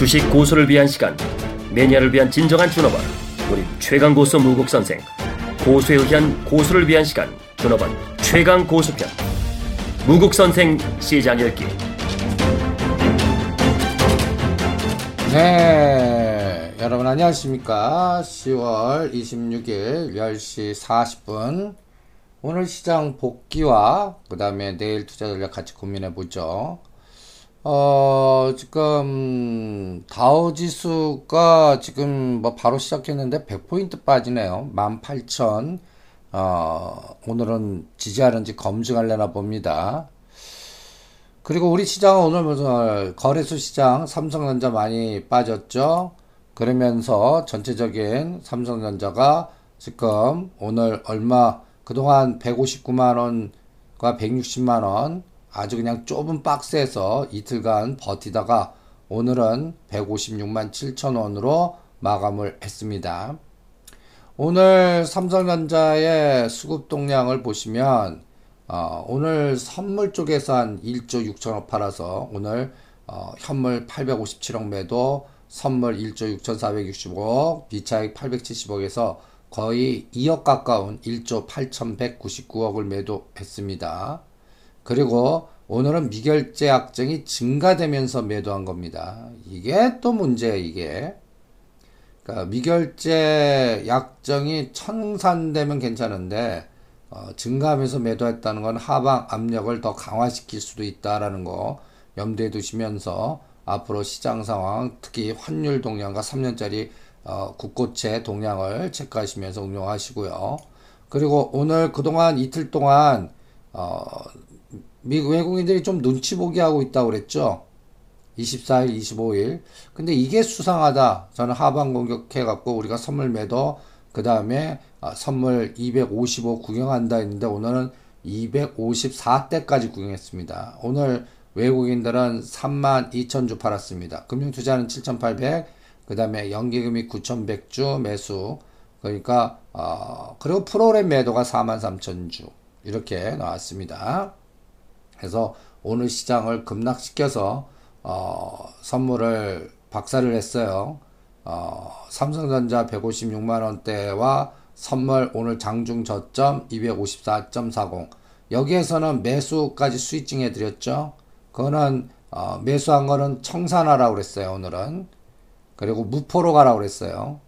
주식 고수를 위한 시간 매니아를 위한 진정한 준업원 우리 최강 고수 무국 선생 고수에 의한 고수를 위한 시간 준업원 최강 고수편 무국 선생 시장 열기 네, 여러분 안녕하십니까? 10월 26일 10시 40분. 오늘 시장 복귀와 그 다음에 내일 투자 전략 같이 고민해 보죠. 어, 지금 다우 지수가 지금 뭐 바로 시작했는데 100포인트 빠지네요. 18,000. 어, 오늘은 지지하는지 검증하려나 봅니다. 그리고 우리 시장은 오늘 무슨 거래소 시장 삼성전자 많이 빠졌죠. 그러면서 전체적인 삼성전자가 지금 오늘 얼마 그동안 159만 원과 160만 원 아주 그냥 좁은 박스에서 이틀간 버티다가 오늘은 156만 7천 원으로 마감을 했습니다. 오늘 삼성전자의 수급 동량을 보시면 어, 오늘 선물 쪽에서 한 1조 6천억 팔아서 오늘 어, 현물 857억 매도, 선물 1조 6,465억, 비차익 870억에서 거의 2억 가까운 1조 8,199억을 매도했습니다. 그리고 오늘은 미결제 약정이 증가되면서 매도한 겁니다. 이게 또 문제예요, 이게. 그러니까 미결제 약정이 청산되면 괜찮은데 어, 증가하면서 매도했다는 건 하방 압력을 더 강화시킬 수도 있다라는 거 염두에 두시면서 앞으로 시장 상황, 특히 환율 동향과 3년짜리 어, 국고채 동향을 체크하시면서 응용하시고요. 그리고 오늘 그동안 이틀 동안 어, 미국 외국인들이 좀 눈치 보기 하고 있다고 그랬죠. 24일, 25일. 근데 이게 수상하다. 저는 하방 공격해갖고 우리가 선물 매도 그 다음에 아, 선물 255 구경한다 했는데 오늘은 254대까지 구경했습니다. 오늘 외국인들은 3만 2천주 팔았습니다. 금융투자는 7,800, 그 다음에 연기금이 9,100주 매수, 그러니까 어, 그리고 프로그램 매도가 4만 3천주 이렇게 나왔습니다. 그래서 오늘 시장을 급락시켜서 어, 선물을 박살을 했어요. 어, 삼성전자 156만원대와 선물 오늘 장중 저점 254.40 여기에서는 매수까지 스위칭 해드렸죠. 그거는 어, 매수한 거는 청산하라고 그랬어요. 오늘은. 그리고 무포로 가라고 그랬어요.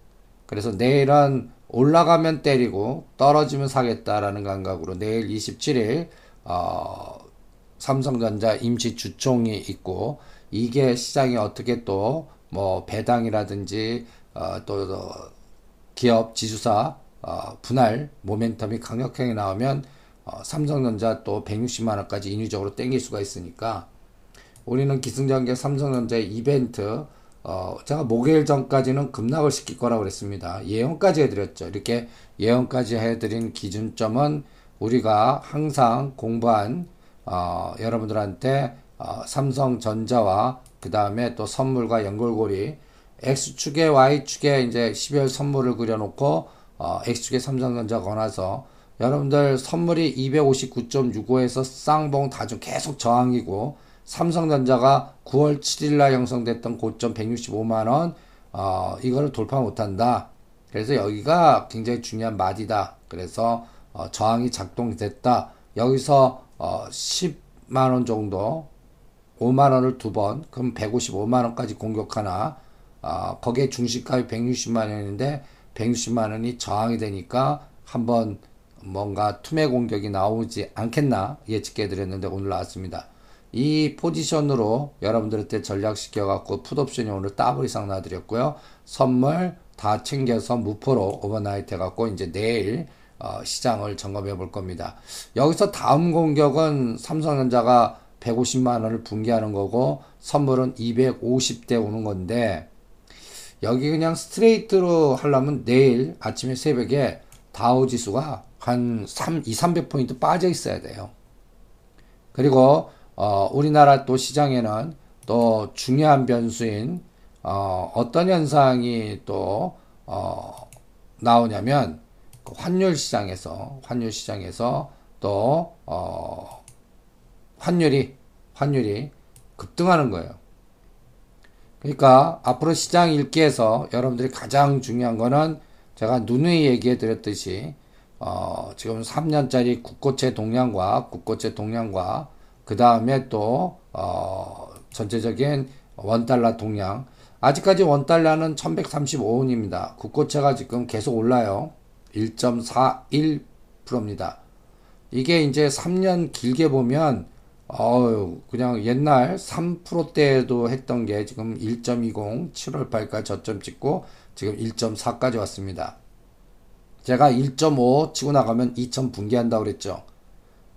그래서 내일은 올라가면 때리고 떨어지면 사겠다라는 감각으로 내일 27일 어, 삼성전자 임시 주총이 있고 이게 시장이 어떻게 또 뭐 배당이라든지 어, 또, 또 기업 지수사 어, 분할 모멘텀이 강력하게 나오면 어, 삼성전자 또 160만 원까지 인위적으로 땡길 수가 있으니까 우리는 기승전결 삼성전자의 이벤트 어, 제가 목요일 전까지는 급락을 시킬 거라고 그랬습니다. 예언까지 해드렸죠. 이렇게 예언까지 해드린 기준점은 우리가 항상 공부한 어, 여러분들한테 어, 삼성전자와 그 다음에 또 선물과 연결고리 X축에 Y축에 이제 12월 선물을 그려놓고 어, X축에 삼성전자 거나서 여러분들 선물이 259.65에서 쌍봉 다중 계속 저항이고 삼성전자가 9월 7일날 형성됐던 고점 165만원 어, 이거를 돌파 못한다. 그래서 여기가 굉장히 중요한 마디다. 그래서 어, 저항이 작동됐다. 여기서 어, 10만 원 정도 5만 원을 두 번, 그럼 155만 원까지 공격하나, 어, 거기에 중시가이 160만 원인데, 160만 원이 저항이 되니까 한번 뭔가 투매 공격이 나오지 않겠나 예측해 드렸는데 오늘 나왔습니다. 이 포지션으로 여러분들한테 전략시켜 갖고 풋옵션이 오늘 더블 이상 놔드렸고요. 선물 다 챙겨서 무포로 overnight 해 갖고 이제 내일 어, 시장을 점검해 볼 겁니다. 여기서 다음 공격은 삼성전자가 150만 원을 붕괴하는 거고 선물은 250대 오는 건데 여기 그냥 스트레이트로 하려면 내일 아침에 새벽에 다우 지수가 한 3, 2, 300포인트 빠져 있어야 돼요. 그리고 어, 우리나라 또 시장에는 또 중요한 변수인 어, 어떤 현상이 또 어, 나오냐면 그 환율 시장에서 환율 시장에서 또 어, 환율이 환율이 급등하는 거예요. 그러니까 앞으로 시장 읽기에서 여러분들이 가장 중요한 거는 제가 누누이 얘기해 드렸듯이 어, 지금 3년짜리 국고채 동향과 국고채 동향과 그 다음에 또 어, 전체적인 원달러 동향 아직까지 원달러는 1135원입니다. 국고채가 지금 계속 올라요. 1.41%입니다. 이게 이제 3년 길게 보면 어유 그냥 옛날 3%대에도 했던 게 지금 1.20 7월 8일까지 저점 찍고 지금 1.4까지 왔습니다. 제가 1.5 치고 나가면 2천 붕괴한다고 그랬죠.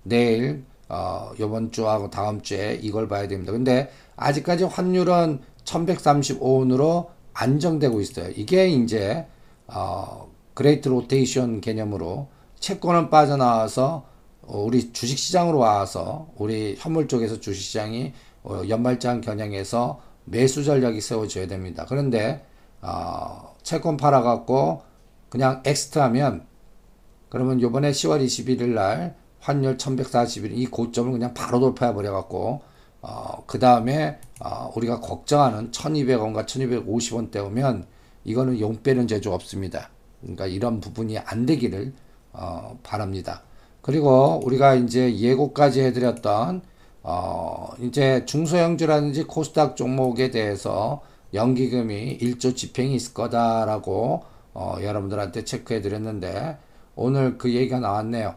내일 어, 요번 주하고 다음 주에 이걸 봐야 됩니다. 근데 아직까지 환율은 1135원으로 안정되고 있어요. 이게 이제 어, Great Rotation 개념으로 채권은 빠져나와서 어, 우리 주식시장으로 와서 우리 현물 쪽에서 주식시장이 어, 연말장 겨냥해서 매수 전략이 세워져야 됩니다. 그런데 어, 채권 팔아갖고 그냥 엑스트하면 그러면 요번에 10월 21일 날 환율 1141, 이 고점을 그냥 바로 돌파해 버려갖고, 어, 그 다음에, 어, 우리가 걱정하는 1200원과 1250원대 오면, 이거는 용 빼는 제조 없습니다. 그러니까 이런 부분이 안 되기를, 어, 바랍니다. 그리고 우리가 이제 예고까지 해드렸던, 어, 이제 중소형주라든지 코스닥 종목에 대해서 연기금이 1조 집행이 있을 거다라고, 어, 여러분들한테 체크해 드렸는데, 오늘 그 얘기가 나왔네요.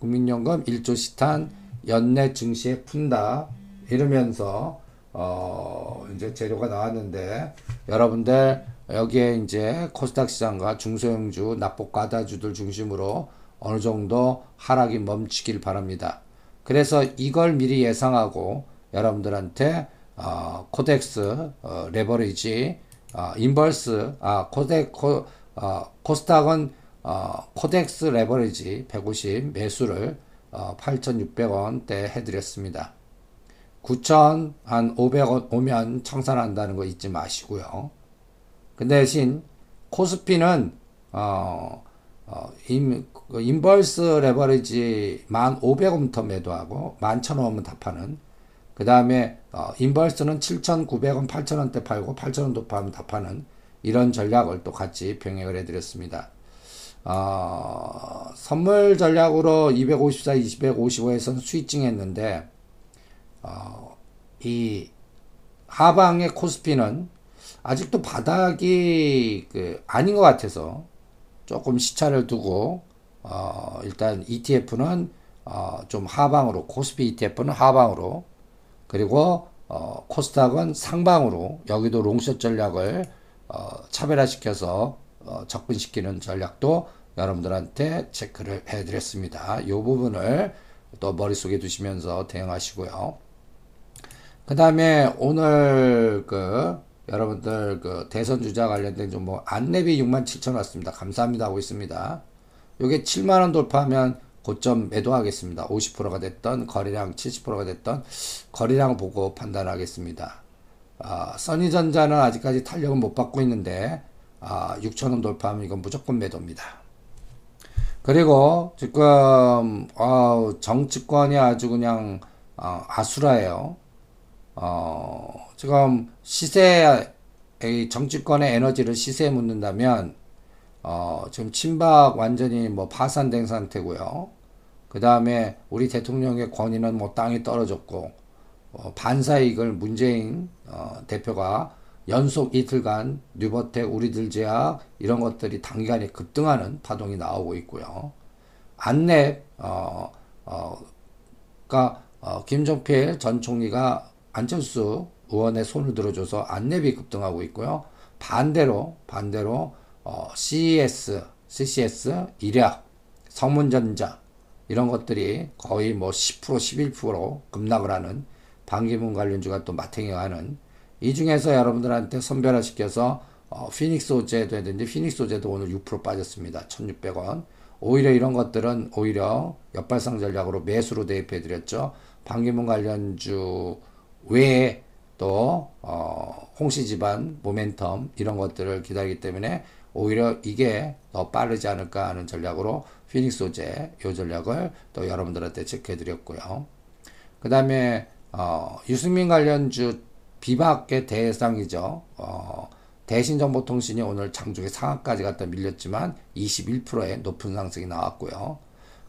국민연금 1조 시탄 연내 증시에 푼다 이러면서 어 이제 재료가 나왔는데 여러분들 여기에 이제 코스닥 시장과 중소형주 납복 과다주들 중심으로 어느 정도 하락이 멈추길 바랍니다. 그래서 이걸 미리 예상하고 여러분들한테 어, KODEX 어, 레버리지 어, inverse 아 코덱 코, 어, 코스닥은 어, KODEX 레버리지 150 매수를 어, 8,600원대 해드렸습니다. 9,000한 500원 오면 청산한다는 거 잊지 마시고요. 그 대신 코스피는 어, 어, 인, 그 inverse 레버리지 1,500원부터 매도하고 11,000원 다 파는 그 다음에 어, 인버스는 7,900원, 8,000원대 팔고 8,000원 도파하면 다 파는 이런 전략을 또 같이 병행을 해드렸습니다. 어, 선물 전략으로 254, 255에서는 스위칭 했는데, 어, 이 하방의 코스피는 아직도 바닥이 그 아닌 것 같아서 조금 시차를 두고, 어, 일단 ETF는 어, 좀 하방으로, 코스피 ETF는 하방으로, 그리고 어, 코스닥은 상방으로, 여기도 롱숏 전략을 어, 차별화시켜서 어, 접근시키는 전략도 여러분들한테 체크를 해드렸습니다. 이 부분을 또 머릿속에 두시면서 대응하시고요. 그 다음에 오늘 그 여러분들 그 대선 주자 관련된 좀뭐 안내비 6만 7천 왔습니다. 감사합니다 하고 있습니다. 요게 7만 원 돌파하면 고점 매도하겠습니다. 50%가 됐던 거래량 70%가 됐던 거래량 보고 판단하겠습니다. 아, 써니전자는 아직까지 탄력은 못 받고 있는데 아, 6천원 돌파하면 이건 무조건 매도입니다. 그리고 지금 어, 정치권이 아주 그냥 어, 아수라예요. 어, 지금 시세 정치권의 에너지를 시세에 묻는다면 어, 지금 친박 완전히 뭐 파산된 상태고요. 그 다음에 우리 대통령의 권위는 뭐 땅이 떨어졌고 어, 반사이익을 문재인 어, 대표가 연속 이틀간 뉴버텍 우리들 제약 이런 것들이 단기간에 급등하는 파동이 나오고 있고요. 안랩 어, 어, 가 어, 김종필 전 총리가 안철수 의원의 손을 들어줘서 안랩이 급등하고 있고요. 반대로 반대로 어, CES, CCS, 일약, 성문전자 이런 것들이 거의 뭐 10% 11% 급락을 하는 반기문 관련주가 또 마탱이하는 이 중에서 여러분들한테 선별화 시켜서 어, 피닉스 오제도든지 피닉스 오제도 오늘 6% 빠졌습니다. 1600원. 오히려 이런 것들은 오히려 역발상 전략으로 매수로 대입해 드렸죠. 반기문 관련주 외에 또 어, 홍시 집안 모멘텀 이런 것들을 기다리기 때문에 오히려 이게 더 빠르지 않을까 하는 전략으로 피닉스 오제 이 전략을 또 여러분들한테 체크해 드렸고요. 그 다음에 어, 유승민 관련주 비박의 대상이죠. 어, 대신정보통신이 오늘 장중에 상한까지 갔다 밀렸지만 21%의 높은 상승이 나왔고요.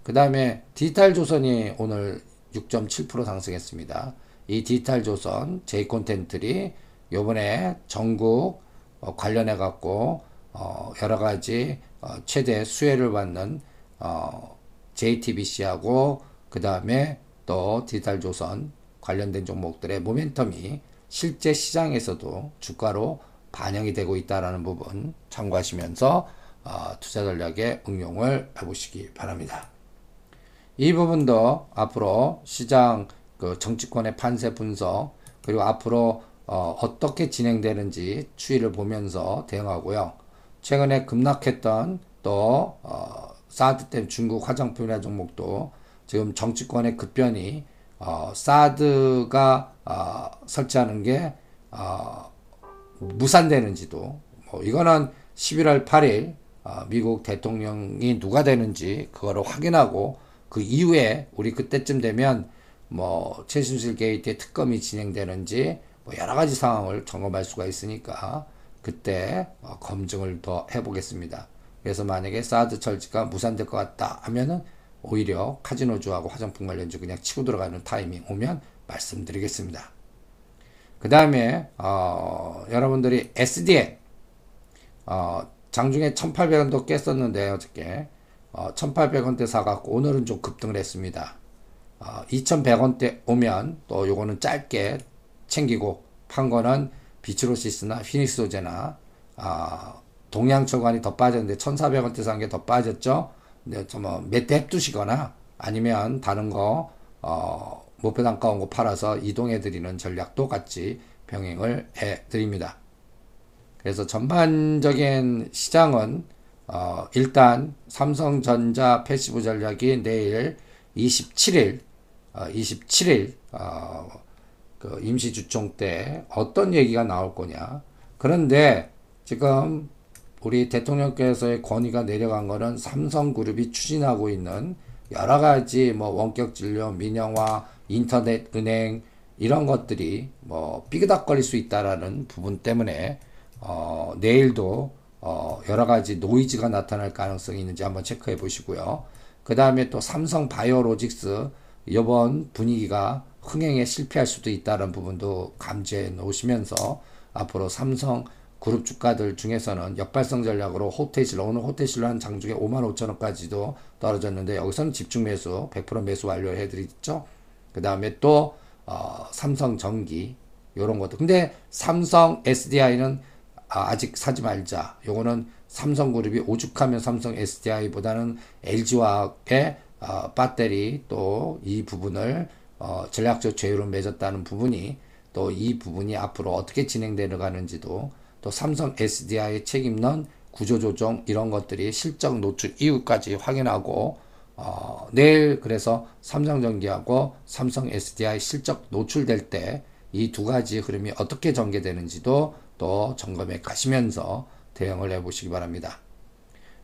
그 다음에 디지털 조선이 오늘 6.7% 상승했습니다. 이 디지털 조선, 제이콘텐트리 요번에 전국 어, 관련해 갖고 어, 여러 가지 어, 최대 수혜를 받는 어, JTBC하고 그 다음에 또 디지털 조선 관련된 종목들의 모멘텀이 실제 시장에서도 주가로 반영이 되고 있다라는 부분 참고하시면서 어, 투자 전략에 응용을 해보시기 바랍니다. 이 부분도 앞으로 시장 그 정치권의 판세 분석 그리고 앞으로 어, 어떻게 진행되는지 추이를 보면서 대응하고요. 최근에 급락했던 또 어, 사드 때문에 중국 화장품이나 종목도 지금 정치권의 급변이 어, 사드가 어, 설치하는 게 어, 무산되는지도 뭐 이거는 11월 8일 어, 미국 대통령이 누가 되는지 그거를 확인하고 그 이후에 우리 그때쯤 되면 뭐 최순실 게이트의 특검이 진행되는지 뭐 여러 가지 상황을 점검할 수가 있으니까 그때 어, 검증을 더 해보겠습니다. 그래서 만약에 사드 철지가 무산될 것 같다 하면은 오히려 카지노주하고 화장품 관련주 그냥 치고 들어가는 타이밍 오면 말씀드리겠습니다. 그 다음에 어, 여러분들이 SDN 어, 장중에 1,800원도 깼었는데 어저께 어, 1,800원대 사갖고 오늘은 좀 급등을 했습니다. 어, 2,100원대 오면 또 요거는 짧게 챙기고 판 거는 비츠로시스나 피닉스 소재나 아, 동양철관이 더 빠졌는데 1,400원대 산 게 더 빠졌죠. 근데 뭐몇대 heb두시거나 아니면 다른 거 어, 목표 단가 온 거 팔아서 이동해 드리는 전략도 같이 병행을 해 드립니다. 그래서 전반적인 시장은 어, 일단 삼성전자 passive 전략이 내일 27일 어, 27일 어, 그 임시주총 때 어떤 얘기가 나올 거냐. 그런데 지금 우리 대통령께서의 권위가 내려간 거는 삼성그룹이 추진하고 있는 여러 가지 뭐 원격 진료, 민영화, 인터넷 은행 이런 것들이 뭐 삐그덕거릴 수 있다라는 부분 때문에 어 내일도 어 여러 가지 노이즈가 나타날 가능성이 있는지 한번 체크해 보시고요. 그 다음에 또 삼성 바이오로직스 이번 분위기가 흥행에 실패할 수도 있다는 부분도 감지해 놓으시면서 앞으로 삼성 그룹 주가들 중에서는 역발성 전략으로 호텔실 오늘 호텔실로 한 장중에 5만 5천 원까지도 떨어졌는데 여기서는 집중 매수 100% 매수 완료해 드리죠. 그 다음에 또 어, 삼성 전기 요런 것도 근데 삼성 SDI는 아, 아직 사지 말자. 요거는 삼성그룹이 오죽하면 삼성 SDI보다는 LG화학의 어, 배터리 또 이 부분을 어, 전략적 제휴로 맺었다는 부분이 또 이 부분이 앞으로 어떻게 진행되어 가는지도 또 삼성 SDI의 책임론 구조조정 이런 것들이 실적 노출 이후까지 확인하고 어, 내일 그래서 삼성전기하고 삼성 SDI 실적 노출될 때 이 두 가지 흐름이 어떻게 전개되는지도 또 점검해 가시면서 대응을 해 보시기 바랍니다.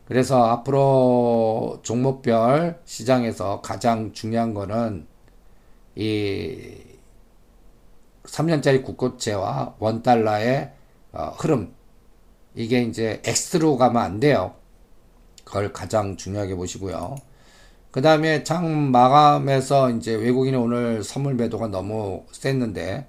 그래서 앞으로 종목별 시장에서 가장 중요한 거는 이 3년짜리 국고채와 원달러의 어, 흐름 이게 이제 X로 가면 안 돼요. 그걸 가장 중요하게 보시고요. 그 다음에 장 마감에서 이제 외국인이 오늘 선물 매도가 너무 셌는데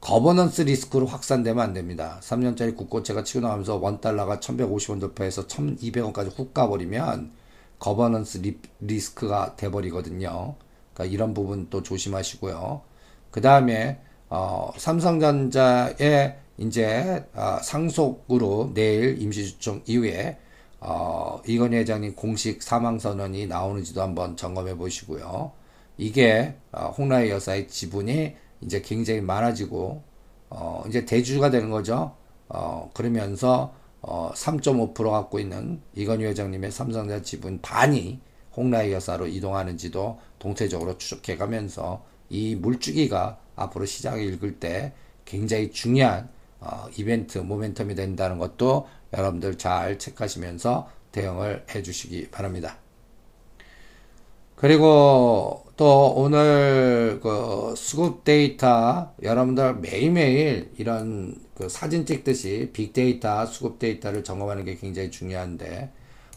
governance risk로 확산되면 안 됩니다. 3년짜리 국고채가 치고 나오면서 원달러가 1150원 돌파해서 1200원까지 훅 가버리면 governance ri, risk가 돼버리거든요. 그러니까 이런 부분 또 조심하시고요. 그 다음에 어, 삼성전자의 이제 어, 상속으로 내일 임시주총 이후에 어, 이건희 회장님 공식 사망선언이 나오는지도 한번 점검해 보시고요. 이게 어, 홍라희 여사의 지분이 이제 굉장히 많아지고 어, 이제 대주가 되는 거죠. 어, 그러면서 어, 3.5% 갖고 있는 이건희 회장님의 삼성전자 지분 반이 홍라희 여사로 이동하는지도 동태적으로 추적해 가면서 이 물주기가 앞으로 시장을 읽을 때 굉장히 중요한 어, 이벤트 모멘텀이 된다는 것도 여러분들 잘 체크하시면서 대응을 해 주시기 바랍니다. 그리고 또 오늘 그 수급 데이터 여러분들 매일매일 이런 그 사진 찍듯이 빅데이터, 수급 데이터를 점검하는 게 굉장히 중요한데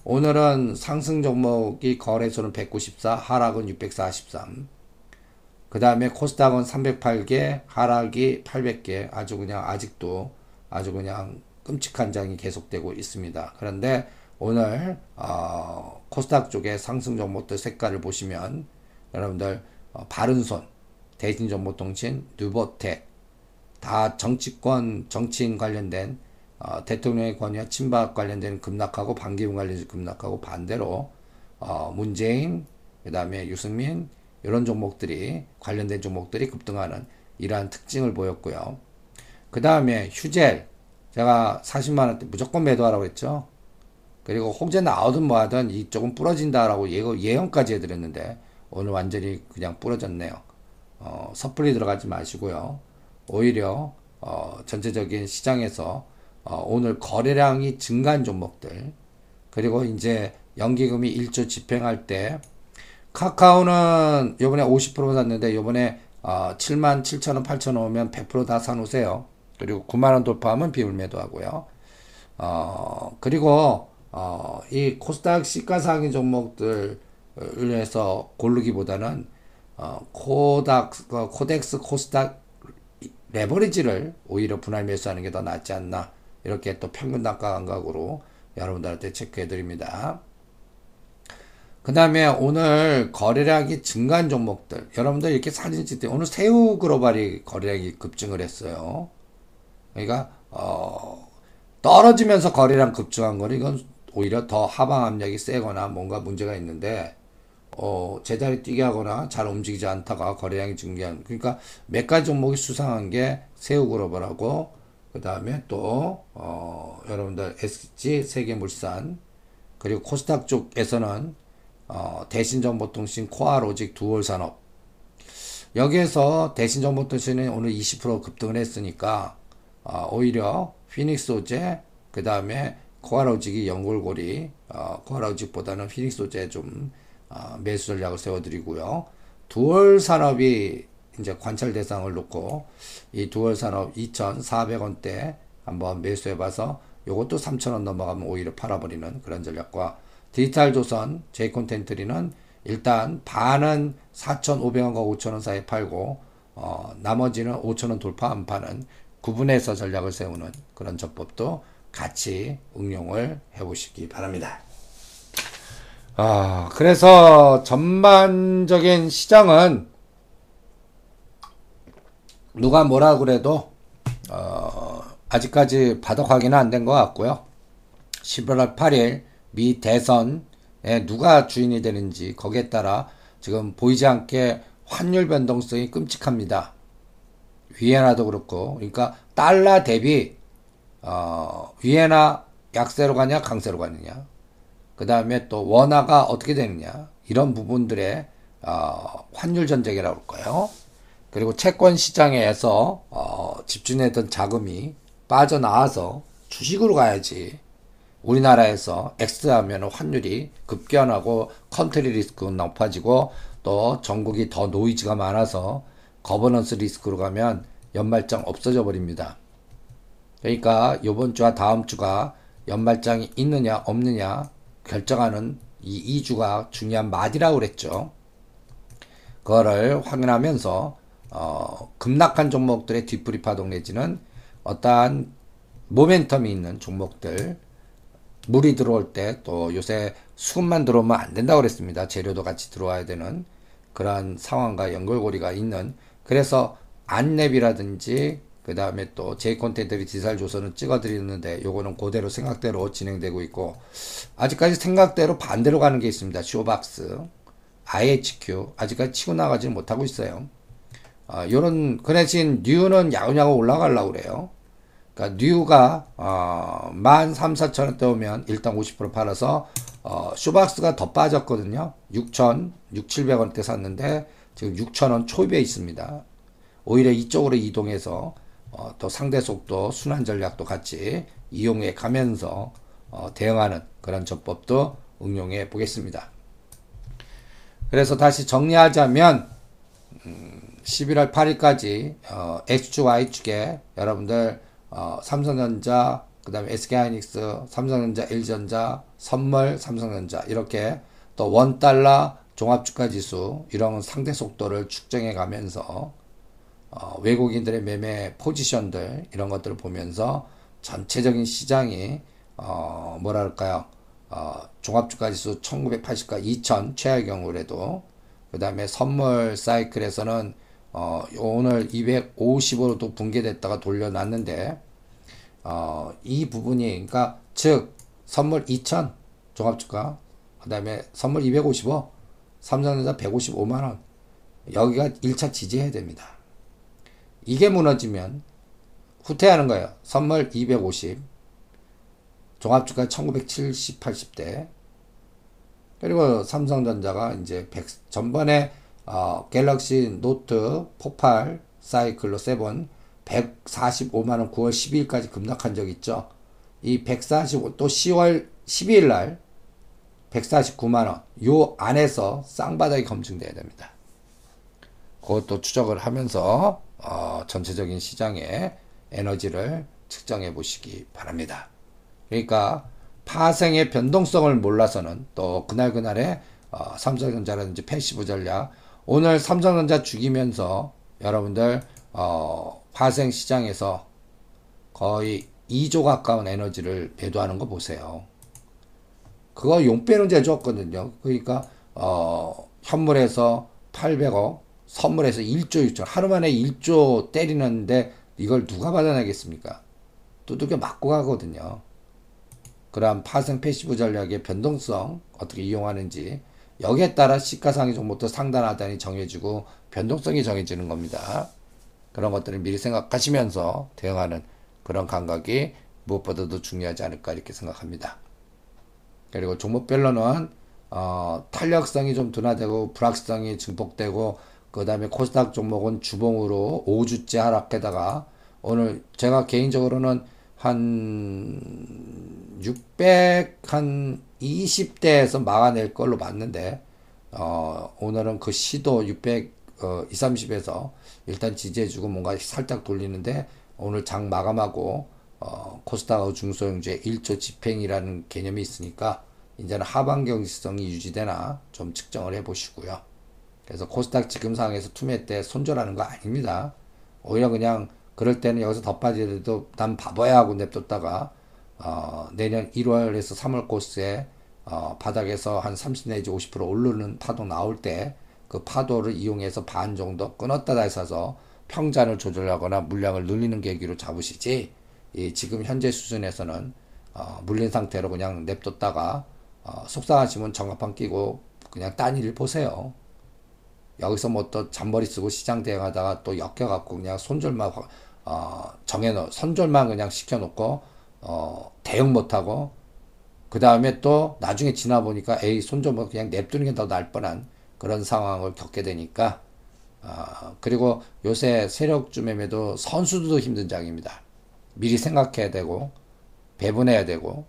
오늘은 상승 종목이 거래소는 194, 하락은 643. 그 다음에 코스닥은 308개, 하락이 800개. 아주 그냥 아직도 아주 그냥 끔찍한 장이 계속되고 있습니다. 그런데 오늘 어, 코스닥 쪽에 상승 종목들 색깔을 보시면 여러분들 어, 바른손, 대신정보통신, 뉴보텍 다 정치권, 정치인 관련된 어, 대통령의 권위와 친박 관련된 급락하고 반기문 관련된 급락하고 반대로 어, 문재인 그 다음에 유승민 이런 종목들이 관련된 종목들이 급등하는 이러한 특징을 보였고요. 그 다음에 휴젤 제가 40만원대 무조건 매도하라고 했죠. 그리고 혹제 나오든 뭐하든 이쪽은 부러진다라고 예언까지 해드렸는데 오늘 완전히 그냥 부러졌네요. 어, 섣불리 들어가지 마시고요. 오히려 어, 전체적인 시장에서 어, 오늘 거래량이 증가한 종목들 그리고 이제 연기금이 1조 집행할 때 카카오는 요번에 50% 샀는데 요번에 어, 7만 7천 원, 8천 원 오면 100%다 사놓으세요. 그리고 9만 원 돌파하면 비율 매도하고요. 어, 그리고 어, 이 코스닥 시가상위 종목들 을해서 고르기보다는 어, 코닥, 어, KODEX, 코스닥 레버리지를 오히려 분할 매수하는 게 더 낫지 않나 이렇게 또 평균 단가 감각으로 여러분들한테 체크해 드립니다. 그 다음에 오늘 거래량이 증가한 종목들 여러분들 이렇게 사진 찍을 때 오늘 새우 글로벌이 거래량이 급증을 했어요. 그러니까 어, 떨어지면서 거래량 급증한 거는 이건 오히려 더 하방 압력이 세거나 뭔가 문제가 있는데 어, 제자리 뛰게 하거나 잘 움직이지 않다가 거래량이 증가한 그러니까 몇 가지 종목이 수상한 게 새우그로벌하고 그 다음에 또 어, 여러분들 SG 세계물산 그리고 코스닥 쪽에서는 어, 대신정보통신 코아로직 두월산업. 여기에서 대신정보통신은 오늘 20% 급등을 했으니까 어, 오히려 피닉스 소재 그 다음에 코아로직이 연골고리 어, 코아로직보다는 피닉스 소재 좀 어, 매수 전략을 세워드리고요. 두월 산업이 이제 관찰 대상을 놓고 이 두월 산업 2,400원대 한번 매수해봐서 요것도 3,000원 넘어가면 오히려 팔아버리는 그런 전략과 디지털 조선 제 콘텐트리는 일단 반은 4,500원과 5,000원 사이에 팔고 어, 나머지는 5,000원 돌파 안 파는 구분해서 전략을 세우는 그런 전법도 같이 응용을 해보시기 바랍니다. 아, 그래서 전반적인 시장은 누가 뭐라 그래도 어, 아직까지 바닥 확인은 안 된 것 같고요. 11월 8일 미 대선에 누가 주인이 되는지 거기에 따라 지금 보이지 않게 환율 변동성이 끔찍합니다. 위에나도 그렇고 그러니까 달러 대비 어, 위에나 약세로 가냐 강세로 가느냐 그 다음에 또 원화가 어떻게 되느냐 이런 부분들의 어, 환율 전쟁이라고 할까요? 그리고 채권 시장에서 어, 집중했던 자금이 빠져나와서 주식으로 가야지. 우리나라에서 exit 하면 환율이 급변하고 country risk는 높아지고 또 정국이 더 노이즈가 많아서 governance risk로 가면 연말장 없어져 버립니다. 그러니까 이번 주와 다음 주가 연말장이 있느냐 없느냐 결정하는 이 2주가 중요한 마디라고 그랬죠. 그거를 확인하면서 어, 급락한 종목들의 뒤풀이 파동 내지는 어떠한 모멘텀이 있는 종목들 물이 들어올 때 또 요새 수급만 들어오면 안 된다고 그랬습니다. 재료도 같이 들어와야 되는 그러한 상황과 연결고리가 있는 그래서 안랩이라든지 그 다음에 또 제 콘텐츠들이 디지털 조선은 찍어드리는데 요거는 그대로 생각대로 진행되고 있고 아직까지 생각대로 반대로 가는 게 있습니다. 쇼박스, IHQ 아직까지 치고 나가지는 못하고 있어요. 어, 요런 그 대신 뉴는 야구야구 올라가려고 그래요. 그러니까 뉴가 어, 1 3 4천 원대 오면 일단 50% 팔아서 어, 쇼박스가 더 빠졌거든요. 6천, 6, 700원대 샀는데 지금 6천 원 초입에 있습니다. 오히려 이쪽으로 이동해서 어, 또 상대 속도 순환 전략도 같이 이용해 가면서 어, 대응하는 그런 전법도 응용해 보겠습니다. 그래서 다시 정리하자면 11월 8일까지 어, X축, Y축에 여러분들 어, 삼성전자, 그 다음에 SK하이닉스, 삼성전자, LG전자, 선물, 삼성전자 이렇게 또 원달러 종합주가 지수 이런 상대 속도를 측정해 가면서 어, 외국인들의 매매 포지션들 이런 것들을 보면서 전체적인 시장이 어, 뭐랄까요 어, 종합주가 지수 1980과 2000 최하의 경우라도 그 다음에 선물 사이클에서는 어, 오늘 250으로도 붕괴됐다가 돌려놨는데 어, 이 부분이 그러니까 즉 선물 2000 종합주가 그 다음에 선물 255 삼성전자 155만원 여기가 1차 지지해야 됩니다. 이게 무너지면 후퇴하는 거예요. 선물 250 종합주가 1970, 80대 그리고 삼성전자가 이제 100, 전번에 어, 갤럭시 노트 폭발 사이클로 7 145만원 9월 12일까지 급락한 적 있죠. 이 145, 또 10월 12일 날 149만원, 요 안에서 쌍바닥이 검증돼야 됩니다. 그것도 추적을 하면서, 어, 전체적인 시장의 에너지를 측정해 보시기 바랍니다. 그러니까, 파생의 변동성을 몰라서는 또 그날그날의 어, 삼성전자라든지 passive 전략, 오늘 삼성전자 죽이면서 여러분들 어, 파생 시장에서 거의 2조 가까운 에너지를 매도하는 거 보세요. 그거 용 빼는 재주 없거든요. 그러니까 어, 현물에서 800억, 선물에서 1조 6천 하루 만에 1조 때리는데 이걸 누가 받아내겠습니까? 두들겨 맞고 가거든요. 그러한 파생 passive 전략의 변동성 어떻게 이용하는지 여기에 따라 시가상위 종목도 상단 하단이 정해지고 변동성이 정해지는 겁니다. 그런 것들을 미리 생각하시면서 대응하는 그런 감각이 무엇보다도 중요하지 않을까 이렇게 생각합니다. 그리고 종목별로는 어, 탄력성이 좀 둔화되고 불확실성이 증폭되고 그 다음에 코스닥 종목은 주봉으로 5주째 하락해다가 오늘 제가 개인적으로는 한 600, 한 20대에서 막아낼 걸로 봤는데, 어, 오늘은 그 시도 600, 어, 2, 30에서 일단 지지해주고 뭔가 살짝 돌리는데, 오늘 장 마감하고, 어, 코스닥하고 중소형주의 1조 집행이라는 개념이 있으니까, 이제는 하반 경직성이 유지되나 좀 측정을 해 보시고요. 그래서 코스닥 지금 상황에서 투매 때 손절하는 거 아닙니다. 오히려 그냥 그럴 때는 여기서 더 빠지더라도 난 바보야 하고 냅뒀다가 어, 내년 1월에서 3월 코스에 어, 바닥에서 한 30 내지 50% 오르는 파도 나올 때 그 파도를 이용해서 반 정도 끊었다 다시 사서 평잔을 조절하거나 물량을 늘리는 계기로 잡으시지 이 지금 현재 수준에서는 어, 물린 상태로 그냥 냅뒀다가 어, 속상하시면 정합판 끼고 그냥 딴 일 보세요. 여기서 뭐 또 잔머리 쓰고 시장 대응하다가 또 엮여갖고 그냥 손절만 어, 정해놓 손절만 그냥 시켜놓고 어, 대응 못하고 그 다음에 또 나중에 지나 보니까 에이 손좀 뭐 그냥 냅두는 게더 나을 뻔한 그런 상황을 겪게 되니까 어, 그리고 요새 세력주 매매도 선수도 힘든 장입니다. 미리 생각해야 되고 배분해야 되고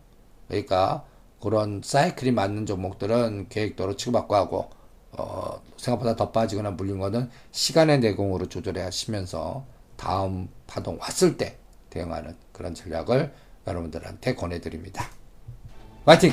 그러니까 그런 사이클이 맞는 종목들은 계획도로 치고받고 하고 어, 생각보다 더 빠지거나 물린 거는 시간의 내공으로 조절해 하시면서 다음 파동 왔을 때 대응하는 그런 전략을 여러분들한테 권해드립니다. 화이팅!